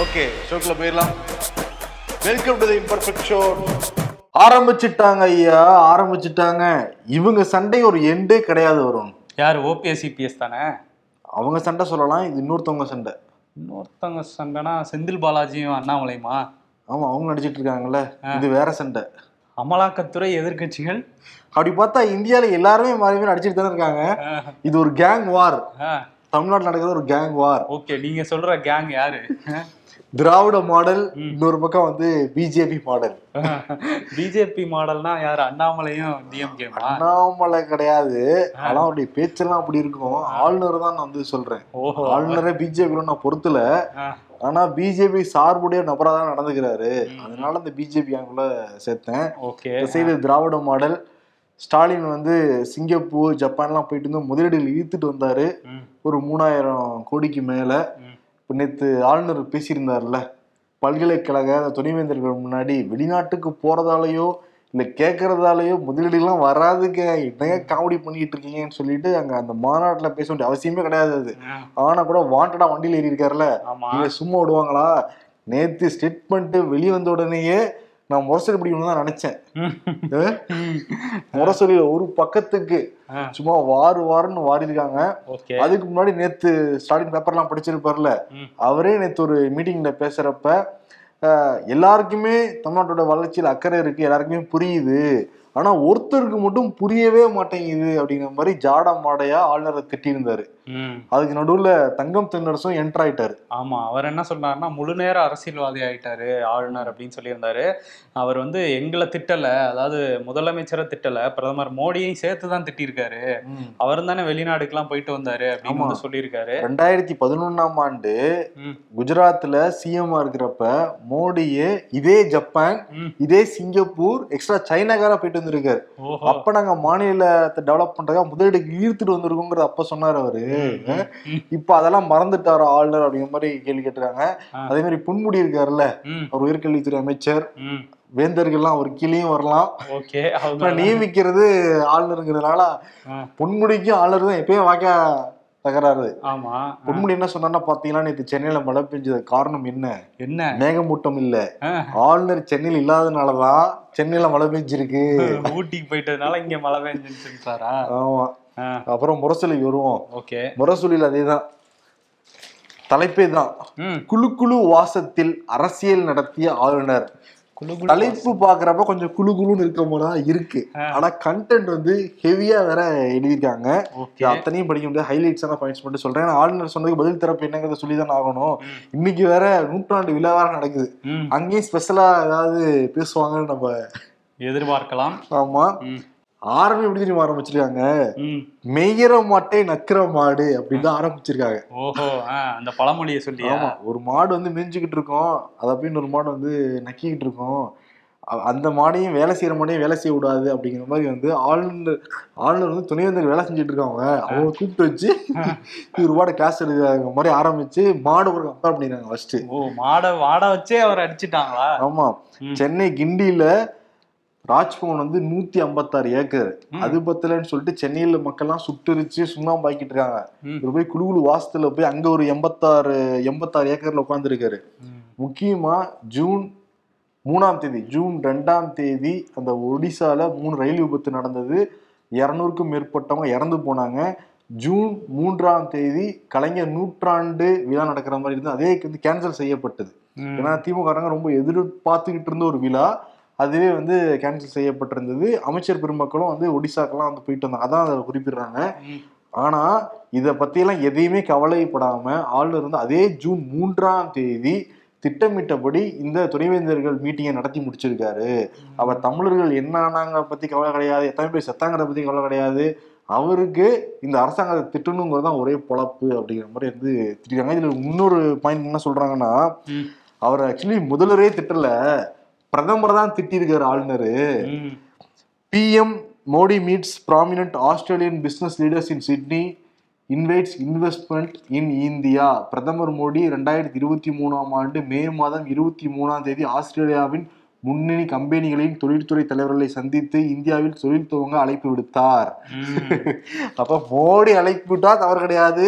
Okay ஷோக்குள்ள போயிடலாம். Welcome to the imperfect show ஆரம்பிச்சிட்டாங்க ஐயா ஆரம்பிச்சிட்டாங்க. இவங்க சண்டை ஒரு எண்டே கிடையாது வரும். யார் ஓபிஎஸ் சிபிஎஸ் தானே? அவங்க சண்டை சொல்லலாம் இது இன்னொருத்தவங்க சண்டை. இன்னொருத்தவங்க சண்டைனா செந்தில் பாலாஜியும் அண்ணாமலையுமா? ஆமா அவங்க நடிச்சிட்டு இருக்காங்கல்ல. இது வேற சண்டை. அமலாக்கத்துறை எதிர்க்கட்சிகள்? அப்படி பார்த்தா இந்தியால எல்லாருமே மாறி மாறி நடிச்சிட்டு தானே இருக்காங்க. இது ஒரு கேங் வார் தமிழ்நாட்டில் நடக்கிறது ஒரு கேங் வார் ஓகே நீங்க சொல்ற கேங் யாரு? திராவிட மாடல் இன்னொரு பக்கம் வந்து பிஜேபி மாடல் பிஜேபி மாடல்னா யார்? அண்ணாமலையும் டிஎம்கேமா அண்ணாமலை கிடையாது. ஆனா அவருடைய பேச்செல்லாம் அப்படி இருக்கும். ஆளுநர் தான் நான் வந்து சொல்றேன். ஆளுநரை பிஜேபி நான் பொறுத்துல ஆனா பிஜேபி சார்புடைய நபரா தான் நடந்துக்கிறாரு. அதனால இந்த பிஜேபி அங்குள்ள சேர்த்தேன். சைடு திராவிட மாடல். ஸ்டாலின் வந்து சிங்கப்பூர் ஜப்பான்லாம் போயிட்டு வந்து முதலீடுகள் இழுத்துட்டு வந்தாரு. ஒரு மூணாயிரம் கோடிக்கு மேல. நேற்று ஆளுநர் பேசியிருந்தார்ல? பல்கலைக்கழக துணைவேந்தர்கள் முன்னாடி வெளிநாட்டுக்கு போறதாலயோ இல்ல கேட்கறதாலயோ முதலீடுலாம் வராதுங்க. என்னங்க காமெடி பண்ணிட்டு இருக்கீங்கன்னு சொல்லிட்டு அங்க அந்த மாநாட்டுல பேச வேண்டிய அவசியமே கிடையாது அது. ஆ, ஆனா கூட வாண்டடா வண்டியில ஏறி இருக்காருல்ல சும்மா விடுவாங்களா நேத்து ஸ்டேட்மெண்ட் வெளியே வந்த உடனேயே நான் முரசொலி பிடிக்கணும்னு தான் நினைச்சேன். முரசொலியில ஒரு பக்கத்துக்கு சும்மா வாரு வாருன்னு வாரி இருக்காங்க ஓகே. அதுக்கு முன்னாடி நேத்து ஸ்டாலின் பேப்பர்லாம் படிச்சிருப்பார்ல. அவரே நேத்து ஒரு மீட்டிங்ல பேசுறப்ப எல்லாருக்குமே தமிழ்நாட்டோட வளர்ச்சியில் அக்கறை இருக்கு எல்லாருக்குமே புரியுது. ஆனா ஒருத்தருக்கு மட்டும் புரியவே மாட்டேங்குது அப்படிங்கிற மாதிரி ஜாட மாடையா ஆளுநரை திட்டியிருந்தாரு. அதுக்கு நடுவுல தங்கம் தென்னரசும் என்டர் ஆயிட்டாரு. ஆமா அவர் என்ன சொன்னாருன்னா முழு நேர அரசியல்வாதி ஆயிட்டாரு ஆளுநர் அப்படின்னு சொல்லியிருந்தாரு. அவர் வந்து எங்களை திட்டல அதாவது முதலமைச்சரை திட்டல பிரதமர் மோடியையும் சேர்த்து தான் திட்டியிருக்காரு அவர் தானே வெளிநாடுக்கெல்லாம் போயிட்டு வந்தாரு அப்படின்னு. வந்து சொல்லியிருக்காரு. ரெண்டாயிரத்தி பதினொன்னாம் ஆண்டு குஜராத்ல சிஎம் இருக்கிறப்ப மோடியே இதே ஜப்பான். இதே சிங்கப்பூர் எக்ஸ்ட்ரா சைனாக்கார போயிட்டு வந்திருக்காரு. அப்ப நாங்க மாநிலத்தை டெவலப் பண்றதுக்காக முதலீடுக்கு ஈர்த்துட்டு வந்திருக்கோங்கிறத அப்ப சொன்னாரு அவரு. இப்ப அதெல்லாம் மறந்துட்டாரு ஆளுநர் அப்படிங்கிற மாதிரி கேள்வி கேட்டிருக்காங்க. ஆ. அதே மாதிரி பொன்முடி இருக்காருல்ல அவர் உயர்கல்வித்துறை அமைச்சர். வேந்தர்கள்லாம் அவர் கீழேயும் வரலாம். ஓகே நியமிக்கிறது ஆளுநருங்கிறதுனால பொன்முடிக்கும் ஆளுநர் தான் எப்பயும் வாக்கா தகராறு. ஆமா. பொன்முடி என்ன சொன்னான்னா பாத்தீங்கன்னா நேற்று சென்னையில மழை பெஞ்சது காரணம் என்ன? என்ன? மேகமூட்டம் இல்ல. ஆளுநர் சென்னையில் இல்லாதனாலதான் சென்னையில மழை பெஞ்சிருக்கு. ஊட்டிக்கு போயிட்டதுனால இங்க மழை பெஞ்சுன்னு சொல்லிட்டாரா? ஆமா. அப்புறம் முரசொலிக்கு வருவோம். ஓகே. முரசொலியில் அதேதான். தலைப்பே தான் குழு குழு வாசத்தில் அரசியல் நடத்திய ஆளுநர். தலைப்பு பாக்குறப்ப கொஞ்சம் குழு குழுன்னு இருக்க போலதான் இருக்கு. ஆனா கண்டென்ட் வந்து ஹெவியா வேற எழுதியிருக்காங்க. அத்தனையும் படிக்க முடியாது. ஹைலைட்ஸ் பாயிண்ட்ஸ் மட்டும் சொல்றேன். ஆளுநர் சொன்னதுக்கு பதில் தரப்பு என்னங்கிறத சொல்லி தான் ஆகணும். இன்னைக்கு வேற நூற்றாண்டு விழா வேற நடக்குது. அங்கேயும் ஸ்பெஷலா ஏதாவது பேசுவாங்கன்னு நம்ம எதிர்பார்க்கலாம். ஆமா. ஆரம்பி எப்படி தெரியுமா ஆரம்பிச்சிருக்காங்க. மெய்யற மாட்டை நக்கிற மாடு அப்படின்னு தான் ஆரம்பிச்சிருக்காங்க. ஓஹோ அந்த பழமொழியை சொல்லியா? ஆமா ஒரு மாடு வந்து மேய்ஞ்சுக்கிட்டு இருக்கோம். அது அப்படின்னு ஒரு மாடு வந்து நக்கிக்கிட்டு இருக்கோம். அந்த மாடையும் வேலை செய்யற மாடையும் வேலை செய்ய விடாது அப்படிங்கிற மாதிரி வந்து ஆளுநர் ஆளுநர் வந்து துணைவேந்தர் வேலை செஞ்சுட்டு இருக்காங்க அவங்க கூப்பிட்டு வச்சு இவர் மாட கிளாஸ் எடுக்கிற மாதிரி ஆரம்பிச்சு மாடு ஒரு கம்பேர் பண்ணிடுறாங்க ஃபர்ஸ்ட் ஓ மாடை மாடை வச்சே அவர் அடிச்சிட்டாங்களா? ஆமா. சென்னை கிண்டியில ராஜ்பவன் வந்து நூத்தி ஐம்பத்தாறு ஏக்கர். அது பத்தலன்னு சொல்லிட்டு சென்னையில மக்கள்லாம் சுட்டரிச்சு சுண்ணாம்பாக்கிட்டு இருக்காங்க ம். இவர் போய் குழுகுழு வாசத்துல போய் அங்க ஒரு எண்பத்தாறு எண்பத்தாறு ஏக்கர்ல உட்காந்துருக்காரு. முக்கியமா ஜூன் மூணாம் தேதி ஜூன் ரெண்டாம் தேதி அந்த ஒடிசால மூணு ரயில் விபத்து நடந்தது இரநூறுக்கும் மேற்பட்டவங்க இறந்து போனாங்க ஜூன் மூன்றாம் தேதி கலைஞர் நூற்றாண்டு விழா நடக்கிற மாதிரி இருந்து அதே வந்து கேன்சல் செய்யப்பட்டது. ஏன்னா திமுக ரொம்ப எதிர்பார்த்துக்கிட்டு இருந்த ஒரு விழா அதுவே வந்து கேன்சல் செய்யப்பட்டிருந்தது. அமைச்சர் பெருமக்களும் வந்து ஒடிசாக்கெல்லாம் வந்து போயிட்டு வந்தாங்க. அதான் அதை குறிப்பிடுறாங்க. ஆனா இத பத்தியெல்லாம் எதையுமே கவலைப்படாம ஆளுநர் வந்து அதே ஜூன் மூன்றாம் தேதி திட்டமிட்டபடி இந்த துணைவேந்தர்கள் மீட்டிங்கை நடத்தி முடிச்சிருக்காரு. அவர் தமிழர்கள் என்ன ஆனாங்க பத்தி கவலை கிடையாது. எத்தனை பேர் செத்தாங்கிறத பத்தி கவலை கிடையாது. அவருக்கு இந்த அரசாங்கத்தை திட்டணுங்கிறது தான் ஒரே பொழப்பு அப்படிங்கிற மாதிரி வந்து திட்டிருக்காங்க. இதுல இன்னொரு பாயிண்ட் என்ன சொல்றாங்கன்னா. அவர் ஆக்சுவலி முதல்வரே திட்டல. பிரதமர் தான் திட்டிருக்காரு ஆளுநர். PM Modi meets prominent Australian business leaders in Sydney invites investment in India பிரதமர் மோடி ரெண்டாயிரத்தி இருபத்தி மூணாம் ஆண்டு மே மாதம் இருபத்தி மூணாம் தேதி ஆஸ்திரேலியாவின் முன்னணி கம்பெனிகளின் தொழில்துறை தலைவர்களை சந்தித்து இந்தியாவில் தொழில் துவங்க அழைப்பு விடுத்தார். அப்ப மோடி அழைப்பு விட்டா தவறு கிடையாது.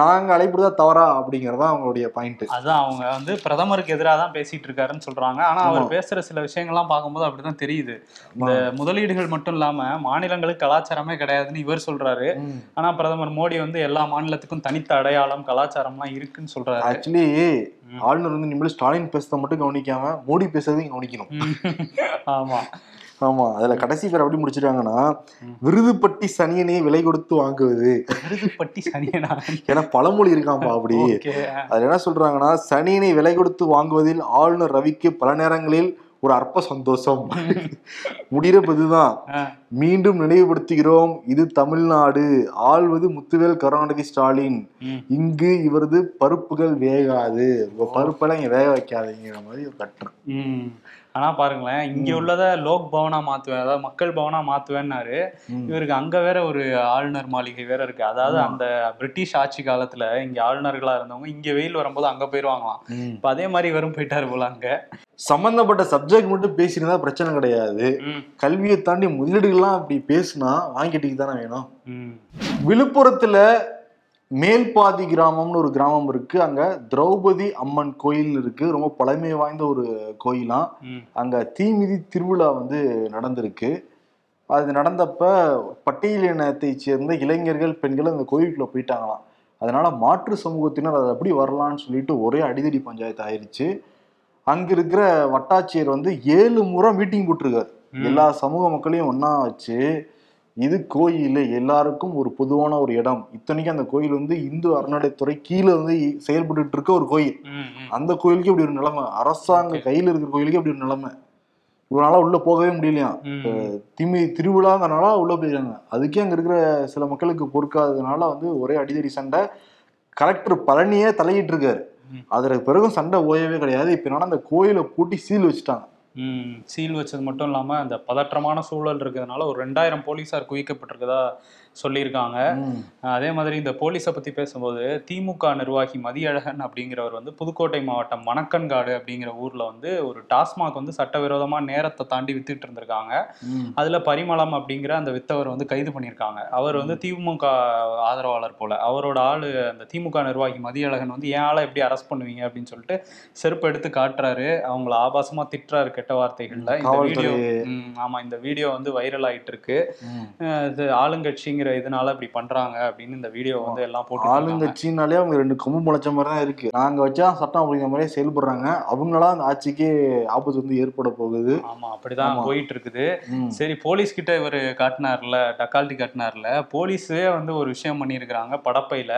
நாங்க அழைப்பு விட்டா தவறா? அப்படிங்கறதா அவங்களுடைய பாயிண்ட் அதான் அவங்க வந்து பிரதமருக்கு எதிராக தான் பேசிட்டு இருக்காருன்னு சொல்றாங்க. ஆனா அவர் பேசுற சில விஷயங்கள்லாம் பார்க்கும்போது அப்படிதான் தெரியுது. இந்த முதலீடுகள் மட்டும் இல்லாம மாநிலங்களுக்கு கலாச்சாரமே கிடையாதுன்னு இவர் சொல்றாரு. ஆனா பிரதமர் மோடி வந்து எல்லா மாநிலத்துக்கும் தனித்த அடையாளம் கலாச்சாரம்லாம் இருக்குன்னு சொல்றாரு. ஆக்சுவலி ஆளுநர் வந்து இனிமேல் ஸ்டாலின் பேசுறத மட்டும் கவனிக்காம மோடி பேசுறதையும் கவனிக்கணும் ம். ஆமா. ஆமா. அதுல கடைசி பேர் எப்படி முடிச்சிருக்காங்கன்னா விருதுப்பட்டி சனியனை விலை கொடுத்து வாங்குவது. விருதுப்பட்டி சனியனா? ஏன்னா பழமொழி இருக்காம்பா அப்படி. அதுல என்ன சொல்றாங்கன்னா சனியனை விலை கொடுத்து வாங்குவதில் ஆளுநர் ரவிக்கு பல நேரங்களில் ஒரு அற்ப சந்தோஷம். முடிகிறப்ப இதுதான். மீண்டும் நினைவுபடுத்துகிறோம். இது தமிழ்நாடு. ஆள்வது முத்துவேல் கருணாநிதி ஸ்டாலின். இங்கு இவரது பருப்புகள் வேகாது. உங்க பருப்பெல்லாம் இங்க வேக வைக்காதீங்கிற மாதிரி ஒரு கட்டுறேன் ம் ஆனா பாருங்களேன் இங்க உள்ளத லோக் பவனா மாத்துவேன் அதாவது மக்கள் பவனா மாத்துவேன்னாரு. இவருக்கு அங்க வேற ஒரு ஆளுநர் மாளிகை வேற இருக்கு. அதாவது அந்த பிரிட்டிஷ் ஆட்சி காலத்துல இங்க ஆளுநர்களா இருந்தவங்க இங்க வெயில் வரும்போது அங்க போயிருவாங்களாம் இப்ப அதே மாதிரி இவரும் போயிட்டாரு போல அங்க. சம்பந்தப்பட்ட சப்ஜெக்ட் மட்டும் பேசியிருந்தா பிரச்சனை கிடையாது. கல்வியை தாண்டி முதலீடுகள்லாம் அப்படி பேசுனா வாங்கிட்டு தானே வேணும். விழுப்புரத்துல மேல்பாதி கிராமம்னு ஒரு கிராமம் இருக்கு. அங்க திரௌபதி அம்மன் கோயில் இருக்கு. ரொம்ப பழமை வாய்ந்த ஒரு கோயிலாம் அங்க தீமிதி திருவிழா வந்து நடந்திருக்கு. அது நடந்தப்ப பட்டியலினத்தை சேர்ந்த இளைஞர்கள் பெண்கள் அந்த கோயிலுக்குள்ள போயிட்டாங்களாம். அதனால மாற்று சமூகத்தினர் அது எப்படி வரலாம்னு சொல்லிட்டு ஒரே அடிதடி பஞ்சாயத்து ஆயிருச்சு. அங்க இருக்கிற வட்டாட்சியர் வந்து ஏழு முறை மீட்டிங் போட்டிருக்காரு. எல்லா சமூக மக்களையும் ஒண்ணா வச்சு இது கோயில் எல்லாருக்கும் ஒரு பொதுவான ஒரு இடம். இத்தனைக்கும் அந்த கோயில் வந்து இந்து அறநிலைத்துறை கீழே வந்து செயல்பட்டு இருக்க ஒரு கோயில். அந்த கோயிலுக்கு இப்படி ஒரு நிலைமை. அரசாங்க கையில இருக்கிற கோயிலுக்கு இப்படி ஒரு நிலைமை. இவனால உள்ள போகவே முடியலையாம் ம், திமி திருவிழாங்கிறனால உள்ள போயிருக்காங்க அதுக்கே அங்க இருக்கிற சில மக்களுக்கு பொறுக்காததுனால வந்து ஒரே அடிதடி சண்டை. கலெக்டர் பழனியே தலையிட்டு இருக்காரு. அதற்கு பிறகும் சண்டை ஓயவே கிடையாது. இப்ப என்னன்னா அந்த கோயிலை பூட்டி சீல் வச்சுட்டாங்க. சீல் வச்சது மட்டும் இல்லாம அந்த பதற்றமான சூழல் இருக்கிறதுனால ஒரு ரெண்டாயிரம் போலீசார் குவிக்கப்பட்டிருக்கதா சொல்லியிருக்காங்க. அதே மாதிரி இந்த போலீஸை பத்தி பேசும்போது திமுக நிர்வாகி மதியழகன் அப்படிங்கிறவர் வந்து புதுக்கோட்டை மாவட்டம் மணக்கன்காடு அப்படிங்கிற ஊர்ல வந்து ஒரு டாஸ்மாக் வந்து சட்டவிரோதமா நேரத்தை தாண்டி வித்துட்டு இருந்திருக்காங்க. அதுல பரிமளம் அப்படிங்கிற அந்த வித்தவர் வந்து கைது பண்ணியிருக்காங்க. அவர் வந்து திமுக ஆதரவாளர் போல. அவரோட ஆளு அந்த திமுக நிர்வாகி மதியழகன் வந்து ஏன் ஆளை எப்படி அரெஸ்ட் பண்ணுவீங்க? அப்படின்னு சொல்லிட்டு செருப்பு எடுத்து காட்டுறாரு. அவங்கள ஆபாசமா திட்டுறாரு கெட்ட வார்த்தைகள்ல இந்த வீடியோ ஆமா இந்த வீடியோ வந்து வைரல் ஆயிட்டு இருக்கு இது ஆளுங்கட்சிங்கிற இதனால இப்படி பண்றாங்க அப்படின்னு இந்த வீடியோ வந்து எல்லாம் போட்டு. ஆளுங்கட்சினாலே அவங்க ரெண்டு கொம்பு முளைச்ச மாதிரி தான் இருக்கு. நாங்க வச்சா சட்டம் அப்படிங்கிற மாதிரியே செயல்படுறாங்க. அவங்களா அந்த ஆட்சிக்கே ஆபத்து வந்து ஏற்பட போகுது. ஆமா அப்படிதான். போயிட்டு இருக்குது. சரி போலீஸ் கிட்ட இவர் காட்டினார்ல டக்கால்ட்டி காட்டினார்ல போலீஸே வந்து ஒரு விஷயம் பண்ணியிருக்கிறாங்க படப்பையில.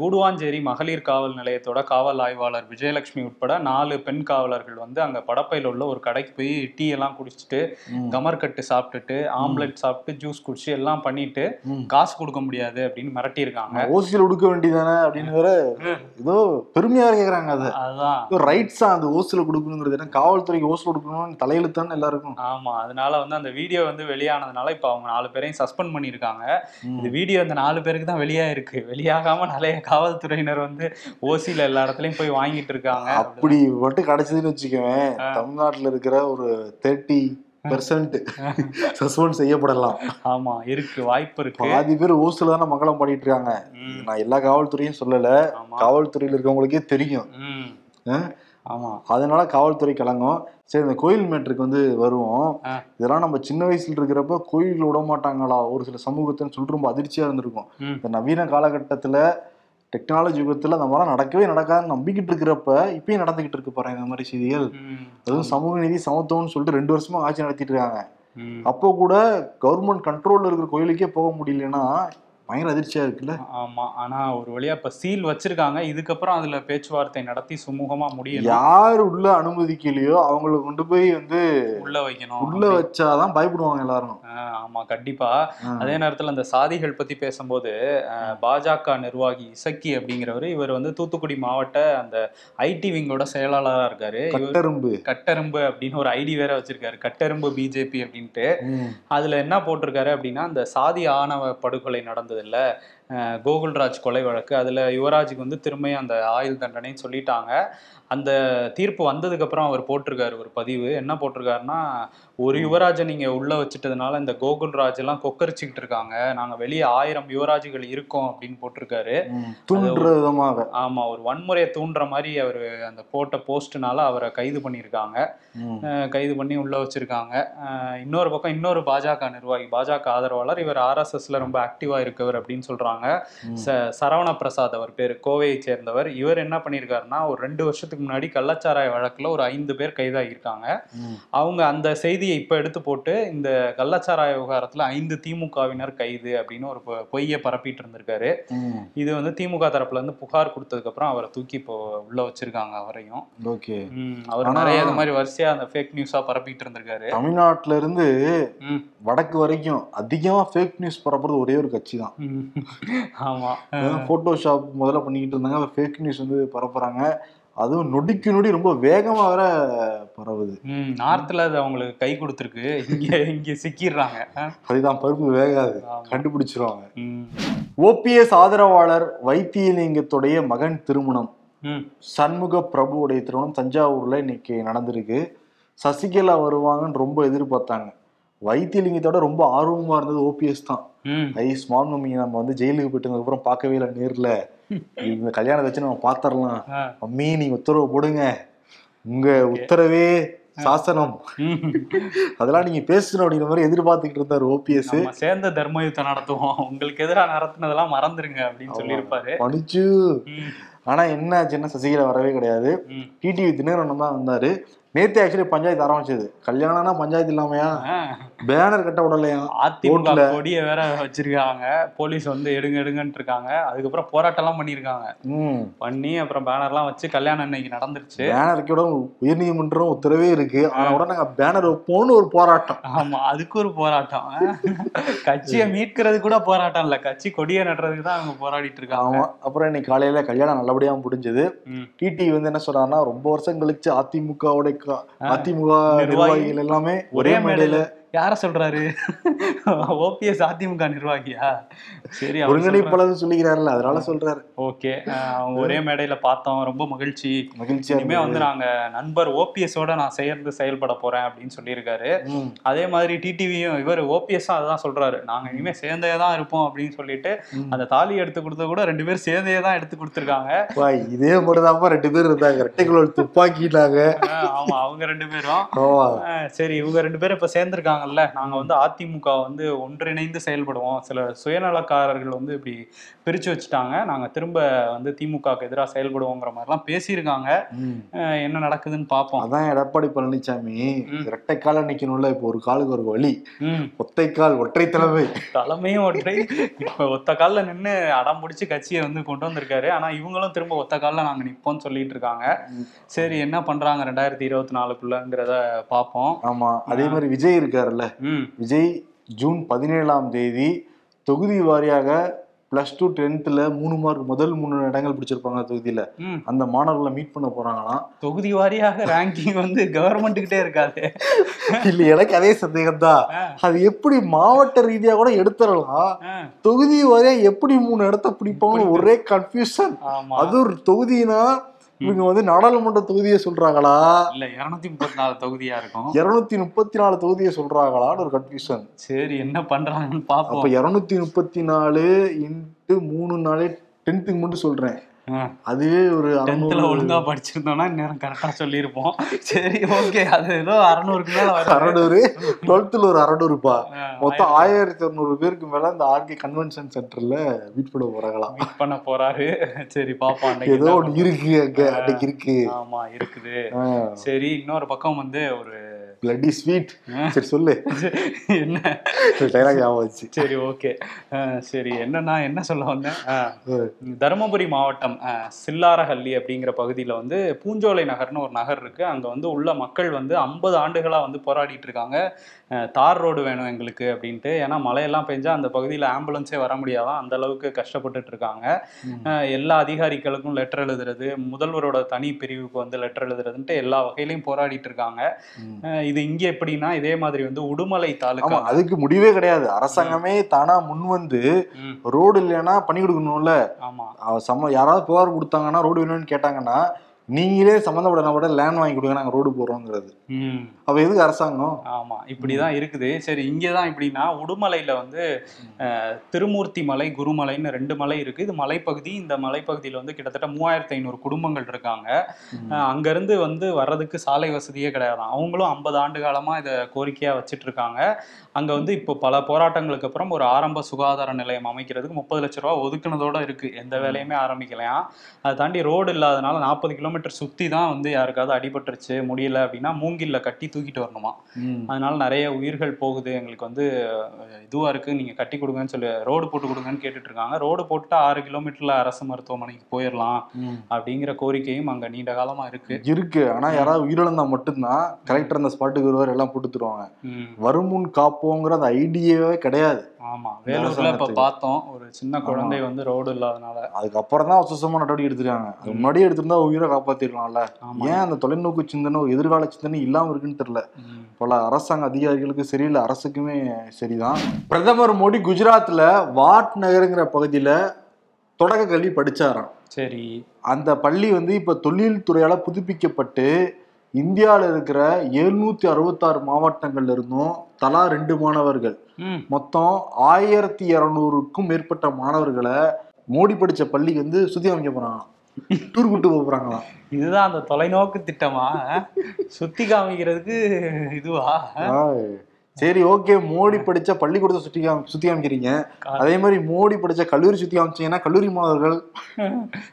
கூடுவாஞ்சேரி மகளிர் காவல் நிலையத்தோட காவல் ஆய்வாளர் விஜயலட்சுமி உட்பட நாலு பெண் காவலர்கள் வந்து அங்க படப்பையில உள்ள ஒரு கடைக்கு போய் டீ எல்லாம் குடிச்சிட்டு ம். கமர்கட்டு சாப்பிட்டுட்டு ஆம்லெட் சாப்பிட்டு ஜூஸ் குடிச்சு எல்லாம் பண்ணிட்டு. காசு கொடுக்க முடியாது அப்படின்னு மிரட்டி இருக்காங்க ஓசியில் உடுக்க வேண்டியதானே அப்படின்னு வேற ஏதோ பெருமையா கேக்குறாங்க அதை. அதுதான். ரைட்ஸா அந்த ஓசில கொடுக்கணுங்கிறது. ஏன்னா காவல்துறைக்கு ஓசில் கொடுக்கணும்னு தலையெழுத்தானே எல்லாருக்கும். ஆமா அதனால வந்து அந்த வீடியோ வந்து வெளியானதுனால இப்ப அவங்க நாலு பேரையும் சஸ்பெண்ட் பண்ணியிருக்காங்க. இந்த வீடியோ இந்த நாலு பேருக்கு தான் வெளியாயிருக்கு. வெளியாகாம நிறைய காவல்துறையினர் வந்து ஓசியில எல்லா இடத்துலயும் போய் வாங்கிட்டு இருக்காங்க. அப்படி மட்டும் கிடைச்சதுன்னு வச்சுக்கவேன். தமிழ்நாட்டுல இருக்கிற ஒரு தேர்ட்டி பெர்சன்ட் சஸ்பெண்ட் செய்யப்படலாம். ஆமா இருக்கு வாய்ப்பு இருக்கு. பாதி பேர் ஓசில தானே மங்களம் பாடிட்டு இருக்காங்க. நான் எல்லா காவல்துறையும் சொல்லல. காவல்துறையில இருக்கவங்களுக்கே தெரியும்? ஆமா. அதனால காவல்துறை கலங்கும் சரி இந்த கோயில் மேட்ருக்கு வந்து வருவோம். இதெல்லாம் நம்ம சின்ன வயசுல இருக்கிறப்ப கோயில்ல விட மாட்டாங்களா ஒரு சில சமூகத்தின்னு சொல்லிட்டு ரொம்ப அதிர்ச்சியா இருந்திருக்கும். இந்த நவீன காலகட்டத்துல டெக்னாலஜி யுகத்துல அந்த மாதிரிலாம் நடக்கவே நடக்காதுன்னு நம்பிக்கிட்டு இருக்கிறப்ப இப்பயும் நடந்துகிட்டு இருக்கு பாருங்க இந்த மாதிரி செய்திகள். அதுவும் சமூக நீதி சமத்துவம்னு சொல்லிட்டு ரெண்டு வருஷமா ஆட்சி நடத்திட்டு இருக்காங்க. அப்போ கூட கவர்மெண்ட் கண்ட்ரோல்ல இருக்கிற கோயிலுக்கே போக முடியலன்னா பயங்கர அதிர்ச்சியா இருக்குல்ல? ஆமா. ஆனா ஒரு வழியா இப்ப சீல் வச்சிருக்காங்க. இதுக்கப்புறம் அதுல பேச்சுவார்த்தை நடத்தி சுமூகமா முடியணும். யார் உள்ள அனுமதிக்கலையோ அவங்கள கொண்டு போய் வந்து உள்ள வைக்கணும். உள்ள வச்சாதான் பயப்படுவாங்க எல்லாரும். ஆமா. கண்டிப்பா. அதே நேரத்துல அந்த சாதிகள் பத்தி பேசும்போது பாஜக நிர்வாகி இசக்கி அப்படிங்கிறவர் இவர் வந்து தூத்துக்குடி மாவட்ட அந்த ஐடி விங்கோட செயலாளரா இருக்காரு. கட்டெரும்பு. கட்டெரும்பு அப்படின்னு ஒரு ஐடி வேற வச்சிருக்காரு. கட்டெரும்பு பிஜேபி அப்படின்ட்டு. அதுல என்ன போட்டிருக்காரு அப்படின்னா அந்த சாதி ஆணவ படுகொலை நடந்தது. இல்ல கோகுல்ராஜ் கொலை வழக்கு. அதுல யுவராஜுக்கு வந்து திரும்பியும் அந்த ஆயுள் தண்டனைன்னு சொல்லிட்டாங்க. அந்த தீர்ப்பு வந்ததுக்கு அப்புறம் அவர் போட்டிருக்காரு ஒரு பதிவு. என்ன போட்டிருக்காருன்னா ஒரு யுவராஜை நீங்க உள்ள வச்சுட்டதுனால இந்த கோகுல்ராஜ் எல்லாம் கொக்கரிச்சுக்கிட்டு இருக்காங்க. நாங்க வெளியே ஆயிரம் யுவராஜுகள் இருக்கோம் அப்படின்னு போட்டிருக்காரு. ம். தூண்டுற விதமாக. ஆமா ஒரு வன்முறையை தூண்டுற மாதிரி அவர் அந்த போட்ட போஸ்ட்னால அவரை கைது பண்ணியிருக்காங்க. கைது பண்ணி உள்ள வச்சிருக்காங்க. இன்னொரு பக்கம் இன்னொரு பாஜக நிர்வாகி பாஜக ஆதரவாளர். இவர் ஆர்எஸ்எஸ்ல ரொம்ப ஆக்டிவா இருக்கவர் அப்படின்னு சொல்றாங்க. ச சரவண பிரசாத் அவர் பேர் கோவையை சேர்ந்தவர். இவர் என்ன பண்ணியிருக்காருன்னா ஒரு ரெண்டு வருஷத்துக்கு முன்னாடி கள்ளச்சாராய வழக்குல ஒரு ஐந்து பேர் கைதாகியிருக்காங்க. அவங்க அந்த செய்தியை இப்ப எடுத்து போட்டு இந்த கள்ளச்சாராய விவகாரத்துல ஐந்து திமுகவினர் கைது அப்படின்னு ஒரு பொய்யை பரப்பிட்டு இருந்திருக்காரு. இது வந்து திமுக தரப்புல இருந்து புகார் கொடுத்ததுக்கு அப்புறம் அவரை தூக்கி இப்போ உள்ள வச்சிருக்காங்க அவரையும். ஓகே. அவர் நிறைய இது மாதிரி வரிசையா அந்த ஃபேக் நியூஸா பரப்பிட்டு இருந்திருக்காரு தமிழ்நாட்டுல இருந்து வடக்கு வரைக்கும் அதிகமா ஃபேக் நியூஸ் பரப்புறது ஒரே ஒரு கட்சி தான். ஆமா. போட்டோஷாப் முதல்ல பண்ணிக்கிட்டு இருந்தாங்க. ஃபேக் நியூஸ் வந்து பரப்புறாங்க. அதுவும் நொடிக்கு நொடி ரொம்ப வேகமா வேற பரவுது. ம் நார்த்ல அது அவங்களுக்கு கை கொடுத்துருக்கு. இங்க இங்க சிக்கிடுறாங்க. அதுதான் பருப்பு வேகாது. கண்டுபிடிச்சிருவாங்க. ஓபிஎஸ் ஆதரவாளர் வைத்தியலிங்கத்துடைய மகன் திருமணம். சண்முக பிரபுவுடைய திருமணம் தஞ்சாவூர்ல இன்னைக்கு நடந்திருக்கு. சசிகலா வருவாங்கன்னு ரொம்ப எதிர்பார்த்தாங்க. வைத்தியலிங்கத்தோட ரொம்ப ஆர்வமா இருந்தது ஓபிஎஸ் தான். ஐ ஸ்மால் மம்மி நம்ம வந்து ஜெயிலுக்கு போயிட்டு அப்புறம் பார்க்கவே இல்லை நேர்ல. இந்த கல்யாணத்தை வச்சு நம்ம பாத்திரலாம். மம்மி நீங்க உத்தரவு போடுங்க. உங்க உத்தரவே சாசனம். அதெல்லாம் நீங்க பேசணும் அப்படிங்கிற மாதிரி எதிர்பார்த்துக்கிட்டு இருந்தார் ஓபிஎஸ் சேர்ந்த தர்ம யுத்தம் நடத்துவோம். உங்களுக்கு எதிராக நடத்துனதெல்லாம் மறந்துருங்க அப்படின்னு சொல்லியிருப்பாரு. பணிச்சு ம், ஆனா என்ன ஆச்சுன்னா சசிகலா வரவே கிடையாது. டிடிவி தினகரன் தான் வந்தாரு. நேத்து ஆக்சுவலி பஞ்சாயத்து ஆரம்பிச்சது. கல்யாணம்னா பஞ்சாயத்து இல்லாமையா. பேனர் கட்ட விடலையா? அதிமுக. கொடியை வேற வச்சிருக்காங்க. போலீஸ் வந்து எடுங்க எடுங்கன்னு இருக்காங்க. அதுக்கப்புறம் போராட்டம் எல்லாம் பண்ணியிருக்காங்க. ம். பண்ணி அப்புறம் பேனர்லாம் வச்சு கல்யாணம் இன்னைக்கு நடந்துருச்சு. பேனர் கூட உயர்நீதிமன்றம் உத்தரவே இருக்கு. ஆனா கூட நாங்க பேனர் வைப்போம்னு ஒரு போராட்டம். ஆமா அதுக்கு ஒரு போராட்டம். கட்சியை மீட்கிறது கூட போராட்டம் இல்ல. கட்சி கொடியை நடுறதுக்கு தான் அவங்க போராடிட்டு இருக்காங்க. ஆமா. அப்புறம் இன்னைக்கு காலையில கல்யாணம் நல்லபடியா முடிஞ்சது. டிடி வந்து என்ன சொல்றாருன்னா ரொம்ப வருஷம் கழிச்சு அதிமுகவோட க- அதிமுக நிர்வாகி. நிர்வாகிகள் எல்லாமே ஒரே ஒரே மேடையில யார சொல்றாரு? ஓபிஎஸ் அதிமுக நிர்வாகியா? சரி. ஒருங்கிணைப்பாளர் சொல்லிக்கிறாருல்ல அதனால சொல்றாரு. ஓகே. அவங்க ஒரே மேடையில பார்த்தோம். ரொம்ப மகிழ்ச்சி. மகிழ்ச்சியா இனிமே. வந்து நாங்க நண்பர் ஓபிஎஸ் ஓட நான் சேர்ந்து செயல்பட போறேன் அப்படின்னு சொல்லியிருக்காரு. அதே மாதிரி டிடிவியும் இவர் ஓபிஎஸ் அதுதான் சொல்றாரு. நாங்க இனிமே சேர்ந்தே தான் இருப்போம் அப்படின்னு சொல்லிட்டு. அந்த தாலி எடுத்து கொடுத்த கூட ரெண்டு பேரும் சேர்ந்தே தான் எடுத்து கொடுத்துருக்காங்க. இதே மட்டும்தான்ப்பா ரெண்டு பேர் இருந்தாங்க. ரெட்டைக்குள்ள துப்பாக்கிட்டாங்க. ஆமா அவங்க ரெண்டு பேரும். சரி இவங்க ரெண்டு பேரும் இப்ப சேர்ந்திருக்காங்கல்ல. நாங்க வந்து அதிமுக வந்து ஒன்றிணைந்து செயல்படுவோம். சில சுயநலக்காரர்கள் வந்து இப்படி பிரிச்சு வச்சுட்டாங்க. நாங்க திரும்ப வந்து திமுகவுக்கு எதிராக செயல்படுவோங்கிற மாதிரிலாம் பேசியிருக்காங்க. என்ன நடக்குதுன்னு பார்ப்போம் அதான் எடப்பாடி பழனிசாமி. இரட்டை கால நிக்கணும்ல இப்போ ஒரு காலுக்கு ஒரு வழி ஒத்தைக்கால் ஒற்றை தலைமை. தலைமையும் ஒற்றை. இப்ப ஒத்த கால்ல நின்னு அடம் பிடிச்சு கட்சியை வந்து கொண்டு வந்திருக்காரு. ஆனா இவங்களும் திரும்ப ஒத்த கால்ல நாங்க நிப்போம்னு சொல்லிட்டு இருக்காங்க. சரி என்ன பண்றாங்க ரெண்டாயிரத்தி இருபத்தி நாலுக்குள்ளங்கிறத பார்ப்போம் ஆமா. அதே மாதிரி விஜய் இருக்காருல்ல. விஜய் ஜூன் பதினேழாம் தேதி தொகுதி வாரியாக பிளஸ் டூ டென்த்ல மூணு மார்க் முதல் மூணு இடங்கள் பிடிச்சிருப்பாங்க தொகுதியில. அந்த மாணவர்களை மீட் பண்ண போறாங்களாம் தொகுதி வாரியாக ரேங்கிங் வந்து கவர்மெண்ட்டுக்கிட்டே இருக்காது. இல்ல எனக்கு அதே சந்தேகம் தான். அது எப்படி மாவட்ட ரீதியா கூட எடுத்துடலாம்? தொகுதி வாரியா எப்படி மூணு இடத்த பிடிப்பாங்கன்னு ஒரே கன்ஃபியூஷன் ஆமா. அது ஒரு தொகுதினா இவங்க வந்து நாடாளுமன்ற தொகுதியை சொல்றாங்களா? இல்ல இருநூத்தி முப்பத்தி நாலு தொகுதியா இருக்கும். இருநூத்தி முப்பத்தி நாலு தொகுதியை சொல்றாங்களான்னு ஒரு கன்ஃபியூஷன் சரி என்ன பண்றாங்கன்னு பாப்போம். இருநூத்தி முப்பத்தி நாலு இன்ட்டு மூணு நாளே டென்த்துக்கு மட்டும் சொல்றேன். அதுவே ஒரு அறநூறு ஒழுங்கா படிச்சிருந்தோம்னா நேரம் கரெக்டா சொல்லியிருப்போம். சரி ஓகே அது ஏதோ அறநூறுக்கு மேல அறநூறு. டுவெல்த்ல ஒரு அறநூறுப்பா. மொத்தம் ஆயிரத்தி அறுநூறு. பேருக்கு மேல இந்த ஆர்கே கன்வென்ஷன் சென்டர்ல மீட் பண்ண போறாங்களாம் மீட் பண்ண போறாரு. சரி அன்னைக்கு ஏதோ ஒண்ணு இருக்கு அங்க. அன்னைக்கு இருக்கு. ஆமா இருக்குது. சரி இன்னொரு பக்கம் வந்து ஒரு பிளட்டி ஸ்வீட் சரி சொல்லு. என்ன? டைலாக் ஞாபகம் சரி ஓகே சரி. என்னன்னா என்ன சொல்ல வந்தேன்? தருமபுரி மாவட்டம் சில்லாரஹள்ளி அப்படிங்கிற பகுதியில் வந்து பூஞ்சோலை நகர்னு ஒரு நகர் இருக்கு. அங்க வந்து உள்ள மக்கள் வந்து ஐம்பது ஆண்டுகளா வந்து போராடிட்டு இருக்காங்க. தார் ரோடு வேணும் எங்களுக்கு அப்படின்ட்டு. ஏன்னா மழையெல்லாம் பெஞ்சா அந்த பகுதியில் ஆம்புலன்ஸே வர முடியாதான் அந்த அளவுக்கு கஷ்டப்பட்டுட்டு இருக்காங்க. எல்லா அதிகாரிகளுக்கும் லெட்டர் எழுதுறது முதல்வரோட தனி பிரிவுக்கு வந்து லெட்டர் எழுதுறதுன்ட்டு எல்லா வகையிலையும் போராடிட்டு இருக்காங்க. இது இங்க எப்படின்னா இதே மாதிரி வந்து உடுமலை தாலுகா அதுக்கு முடிவே கிடையாது. அரசாங்கமே தானா முன் வந்து ரோடு இல்லைன்னா பண்ணி கொடுக்கணும்ல. ஆமா. சம்ம யாராவது புகார் கொடுத்தாங்கன்னா ரோடு வேணும்னு கேட்டாங்கன்னா நீங்களே சம்மந்தப்பட்ட நபர்கிட்ட லேண்ட் வாங்கி கொடுங்க நாங்க ரோடு போடுறோங்கிறது அப்ப எதுக்கு அரசாங்கம்? ஆமா இப்படிதான் இருக்குது. சரி இங்கதான் எப்படின்னா உடுமலையில வந்து திருமூர்த்தி மலை குருமலைன்னு ரெண்டு மலை இருக்கு. இது மலைப்பகுதி. இந்த மலைப்பகுதியில வந்து கிட்டத்தட்ட மூவாயிரத்தி ஐநூறு குடும்பங்கள் இருக்காங்க. அங்கிருந்து வந்து வர்றதுக்கு சாலை வசதியே கிடையாதாம் அவங்களும் ஐம்பது ஆண்டு காலமா இதை கோரிக்கையா வச்சிட்டு இருக்காங்க அங்க வந்து இப்போ பல போராட்டங்களுக்கு அப்புறம் ஒரு ஆரம்ப சுகாதார நிலையம் அமைக்கிறதுக்கு முப்பது லட்ச ரூபா ஒதுக்குனதோட இருக்கு. எந்த வேலையுமே ஆரம்பிக்கலையாம். அதை தாண்டி ரோடு இல்லாதனால நாற்பது கிலோமீட்டர் சுத்தி தான் வந்து யாருக்காவது அடிபட்டுருச்சு முடியல அப்படின்னா மூங்கில்ல கட்டி தூக்கிட்டு வரணுமா. அதனால நிறைய உயிர்கள் போகுது. எங்களுக்கு வந்து இதுவா இருக்கு. நீங்க கட்டி கொடுங்கன்னு சொல்லி ரோடு போட்டு கொடுங்கன்னு கேட்டுட்டு இருக்காங்க ரோடு போட்டுட்டு ஆறு கிலோமீட்டர்ல அரசு மருத்துவமனைக்கு போயிடலாம். அப்படிங்கிற கோரிக்கையும் அங்க நீண்ட காலமா இருக்கு. இருக்கு. ஆனா யாராவது உயிரிழந்தா மட்டும்தான் கலெக்டர் அந்த ஸ்பாட்டுக்கு வருவார் எல்லாம் போட்டு தருவாங்க. ம், வருமுன் காப்போங்கிற அந்த ஐடியாவே கிடையாது. ஆமா. வேலூர்ல இப்ப. பார்த்தோம். ஒரு சின்ன குழந்தை வந்து ரோடு இல்லாதனால. அதுக்கப்புறம் தான் சுசமா நடவடிக்கை எடுத்திருக்காங்க. முன்னாடியே எடுத்திருந்தா உயிரை காப்பாத்திருக்கலாம்ல ஆமா ஏன் அந்த தொலைநோக்கு சிந்தனை எதிர்கால சிந்தனை இல்லாம இருக்குன்னு தெரியல. பல அரசாங்க அதிகாரிகளுக்கு சரியில்லை அரசுக்குமே சரிதான். பிரதமர் மோடி குஜராத்ல வாட் நகருங்கிற பகுதியில தொடக்க கல்வி படிச்சாராம். சரி. அந்த பள்ளி வந்து இப்ப தொழில் துறையால புதுப்பிக்கப்பட்டு இந்தியாவில் இருக்கிற எழுநூத்தி அறுபத்தாறு மாவட்டங்கள்ல இருந்தும் தலா ரெண்டு மாணவர்கள். மொத்தம் ஆயிரத்தி இருநூறுக்கும் மேற்பட்ட மாணவர்களை மோடி படிச்ச பள்ளிக்கு வந்து சுத்தி அமைக்க போறாங்க டூர் கூட்டு போறாங்களாம் இதுதான் அந்த தொலைநோக்கு திட்டமா? சுத்தி காமிக்கிறதுக்கு இதுவா. சரி ஓகே மோடி படிச்ச பள்ளிக்கூடத்தை காமி சுத்தி காமிக்கிறீங்க. அதே மாதிரி மோடி படிச்ச கல்லூரி சுத்தி காமிச்சீங்கன்னா கல்லூரி மாணவர்கள்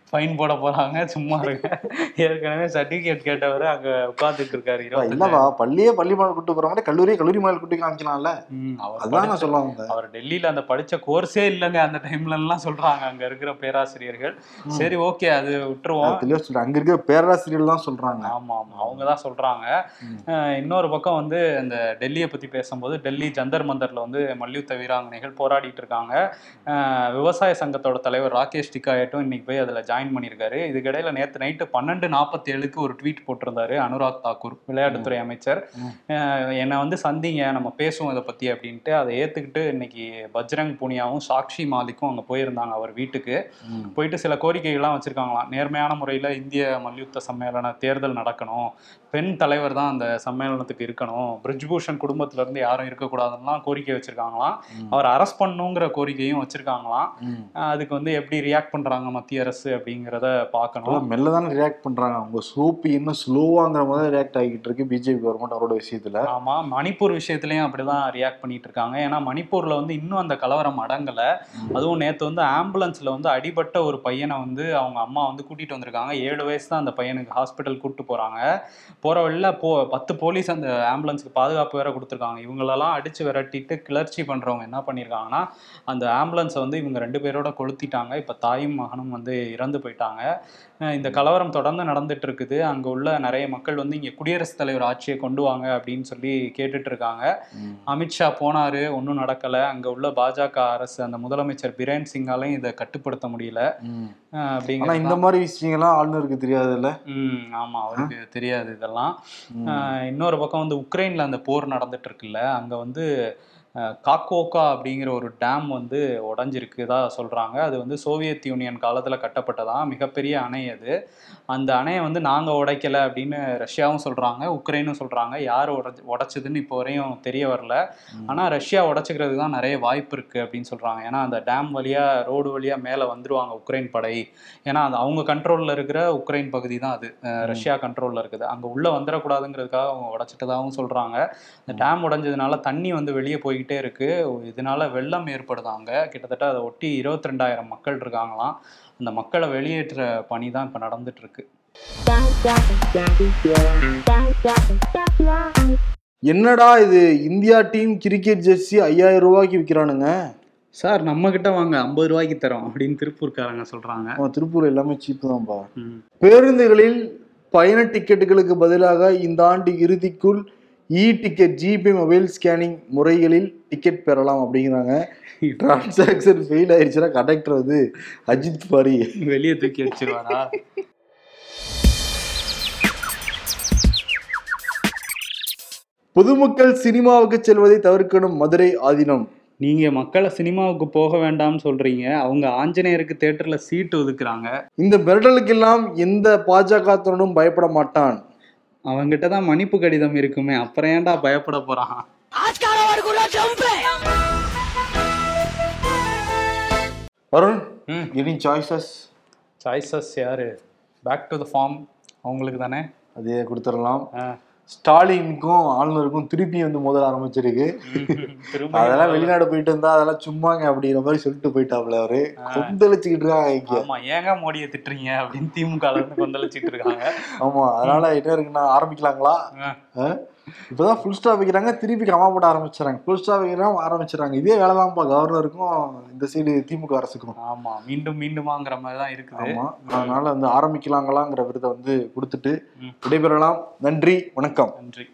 ஃபைன் போட போறாங்க சும்மா இருங்க. ஏற்கனவே சர்டிபிகேட் கேட்டவர் அங்க உட்கார்ந்துட்டு இருக்காரு இல்லவா? பள்ளியே பள்ளி மாணவர் கூட்டு போற மாதிரி கல்லூரியே கல்லூரி மாணவர் கூட்டி காமிக்கலாம்ல. அதுதான் நான் படிச்ச- சொல்ல வந்தேன் அவர் டெல்லியில அந்த படிச்ச கோர்ஸே இல்லைங்க அந்த டைம்ல எல்லாம் சொல்றாங்க அங்க இருக்கிற பேராசிரியர்கள். சரி ஓகே அது விட்டுருவோம். தெளிவா சொல்றேன் அங்க இருக்கிற பேராசிரியர்கள் தான் சொல்றாங்க. ஆமா ஆமா அவங்க தான் சொல்றாங்க இன்னொரு பக்கம் வந்து இந்த டெல்லியை பத்தி பேசும்போது டெல்லி ஜந்தர் மந்தர்ல வந்து மல்யுத்த வீராங்கனைகள் போராடிட்டு இருக்காங்க. விவசாய சங்கத்தோட தலைவர் ராகேஷ் டிகாயட்டும் இன்னைக்கு போய் அதுல ஜாயின் பண்ணியிருக்காரு. இதுக்கிடையில நேத்து நைட்டு பன்னெண்டு நாற்பத்தி ஏழுக்கு ஒரு ட்வீட் போட்டிருந்தாரு அனுராக் தாக்கூர் விளையாட்டுத்துறை அமைச்சர். என்னை வந்து சந்திங்க நம்ம பேசுவோம் இதை பத்தி அப்படின்ட்டு அதை ஏத்துக்கிட்டு இன்னைக்கு பஜ்ரங் புனியாவும் சாக்ஷி மாலிக்கும் அங்க போயிருந்தாங்க அவர் வீட்டுக்கு. போயிட்டு சில கோரிக்கைகள்லாம் வச்சிருக்காங்களாம். நேர்மையான முறையில் இந்திய மல்யுத்த சம்மேளன தேர்தல் நடக்கணும். பெண் தலைவர் தான் அந்த சம்மேளனத்துக்கு இருக்கணும். பிரிஜ்பூஷன் குடும்பத்துல இருந்து யாரும் இருக்கக்கூடாதுன்னுலாம் கோரிக்கை வச்சிருக்காங்களாம். அவர் அரெஸ்ட் பண்ணுங்கிற கோரிக்கையும் வச்சிருக்காங்களாம். அதுக்கு வந்து எப்படி ரியாக்ட் பண்றாங்க மத்திய அரசு அப்படிங்கிறத பார்க்கணும். மெல்ல தானே ரியாக்ட் பண்றாங்க. அவங்க சோப்பு இன்னும் ஸ்லோவாங்கிற மாதிரி ரியாக்ட் ஆகிட்டு இருக்கு பிஜேபி கவர்மெண்ட் அவரோட விஷயத்துல. ஆமா மணிப்பூர் விஷயத்துலயும் அப்படிதான் ரியாக்ட் பண்ணிட்டு இருக்காங்க. ஏன்னா மணிப்பூர்ல வந்து இன்னும் அந்த கலவரம் அடங்கல. அதுவும் நேத்து வந்து ஆம்புலன்ஸ்ல வந்து அடிபட்ட ஒரு பையனை வந்து அவங்க அம்மா வந்து கூட்டிட்டு வந்திருக்காங்க. ஏழு வயசு தான் அந்த பையனுக்கு ஹாஸ்பிட்டல் கூட்டு போறாங்க. போற வழியில போ பத்து போலீஸ் அந்த ஆம்புலன்ஸ்க்கு பாதுகாப்பு வேற கொடுத்துருக்காங்க. இவங்களெல்லாம் அடித்து விரட்டிட்டு கிளர்ச்சி பண்ணுறவங்க என்ன பண்ணியிருக்காங்கன்னா அந்த ஆம்புலன்ஸை வந்து இவங்க ரெண்டு பேரோட கொளுத்திட்டாங்க. இப்போ தாயும் மகனும் வந்து இறந்து போயிட்டாங்க. இந்த கலவரம் தொடர்ந்து நடந்துட்டு இருக்குது அங்க உள்ள நிறைய மக்கள் வந்து இங்க குடியரசுத் தலைவர் ஆட்சியை கொண்டு வாங்க அப்படின்னு சொல்லி கேட்டுட்டு இருக்காங்க. அமித்ஷா போனாரு ஒன்றும் நடக்கல. அங்க உள்ள பாஜக அரசு அந்த முதலமைச்சர் பிரேன் சிங்காலையும் இதை கட்டுப்படுத்த முடியல. அப்படிங்கிறது இந்த மாதிரி விஷயங்கள்லாம் ஆளுநருக்கு தெரியாதுல்ல? ம் ஆமா அவருக்கு தெரியாது இதெல்லாம். இன்னொரு பக்கம் வந்து உக்ரைன்ல அந்த போர் நடந்துட்டு இருக்குல்ல அங்க வந்து காக்கோக்கா அப்படிங்கிற ஒரு டேம் வந்து உடஞ்சிருக்குதா சொல்றாங்க. அது வந்து சோவியத் யூனியன் காலத்துல கட்டப்பட்டதா? மிகப்பெரிய அணை அது. அந்த அணையை வந்து நாங்க உடைக்கல அப்படின்னு ரஷ்யாவும் சொல்றாங்க உக்ரைனும் சொல்றாங்க. யார் உடச்சு உடைச்சதுன்னு இப்போ வரையும் தெரிய வரல. ம். ஆனா ரஷ்யா உடைச்சிக்கிறதுக்கு தான் நிறைய வாய்ப்பு இருக்கு அப்படின்னு சொல்றாங்க. ஏன்னா அந்த டேம் வழியா ரோடு வழியா மேல வந்துருவாங்க உக்ரைன் படை. ஏன்னா அது அவங்க கண்ட்ரோல்ல இருக்கிற உக்ரைன் பகுதி தான் அது. ரஷ்யா கண்ட்ரோல்ல இருக்குது. அங்க உள்ள வந்துடக்கூடாதுங்கிறதுக்காக அவங்க உடைச்சிட்டதாகவும் சொல்றாங்க. இந்த டேம் உடைஞ்சதுனால தண்ணி வந்து வெளியே போய்கிட்டே இருக்கு. இதனால வெள்ளம் ஏற்படுது அங்க கிட்டத்தட்ட அதை ஒட்டி இருபத்தி ரெண்டாயிரம் மக்கள் இருக்காங்களாம். அந்த மக்களை வெளியேற்ற பணி தான் இப்போ நடந்துட்டு இருக்கு என்னடா இது? இந்தியா டீம் கிரிக்கெட் ஜெர்சி ஐயாயிரம் ரூபாய்க்கு விற்கிறானுங்க சார் நம்ம கிட்ட வாங்க. ஐம்பது ரூபாய்க்கு தரோம் அப்படின்னு திருப்பூர்காரங்க சொல்றாங்க. திருப்பூர் எல்லாமே சீப்பு தான்ப்பா. பேருந்துகளில் பயண டிக்கெட்டுகளுக்கு பதிலாக இந்த ஆண்டு இறுதிக்குள் e ticket GPay mobile scanning முறைகளில் டிக்கெட் பெறலாம் அப்படிங்கிறாங்க. டிரான்சாக்சன் ஃபெயில் ஆயிடுச்சுன்னா கண்டக்டர் வந்து அஜித் பாரி. வெளியே தூக்கி வச்சிருவாரா? பொதுமக்கள் சினிமாவுக்கு செல்வதை தவிர்க்கணும் மதுரை ஆதீனம். நீங்க மக்களை சினிமாவுக்கு போக வேண்டாம்னு சொல்றீங்க. அவங்க ஆஞ்சநேயருக்கு தேட்டர்ல சீட்டு ஒதுக்குறாங்க. இந்த மிரட்டலுக்கெல்லாம் எந்த பாஜக பயப்பட மாட்டான். அவங்கிட்ட தான் மன்னிப்பு கடிதம் இருக்குமே அப்புறம் ஏன்டா பயப்பட போறான்? வருண் எனி சாய்ஸஸ் சாய்ஸஸ் யாரு? பேக் டு த ஃபார்ம் அவங்களுக்கு தானே? அதே கொடுத்துடலாம். ஆ. ஸ்டாலினுக்கும் ஆளுநருக்கும் திருப்பி வந்து மோதல் ஆரம்பிச்சிருக்கு. அதெல்லாம் வெளிநாடு போயிட்டு இருந்தா அதெல்லாம் சும்மாங்க அப்படிங்கிற மாதிரி சொல்லிட்டு போயிட்டாப்ல அவரு. கொந்தளிச்சுக்கிட்டு இருக்காங்க ஆமா ஏங்க மோடியை திட்டுறீங்க அப்படின்னு திமுக கொந்தளிச்சிட்டு இருக்காங்க. ஆமா அதனால என்ன இருக்குன்னா ஆரம்பிக்கலாங்களா? இப்பதான் ஃபுல் ஸ்டாப் வைக்கிறாங்க. திருப்பி கமா போட ஆரம்பிச்சாங்க ஃபுல் ஸ்டாப் வைக்கிறாங்க ஆரம்பிச்சிடறாங்க இதே வேலை தான்ப்பா கவர்னருக்கும் இந்த சைடு திமுக அரசுக்கும். ஆமா மீண்டும் மீண்டுமாங்கிற மாதிரி தான் இருக்குது. ஆமா அதனால வந்து ஆரம்பிக்கலாங்களாங்கிற விருதை வந்து கொடுத்துட்டு. விடைபெறலாம். நன்றி வணக்கம். நன்றி.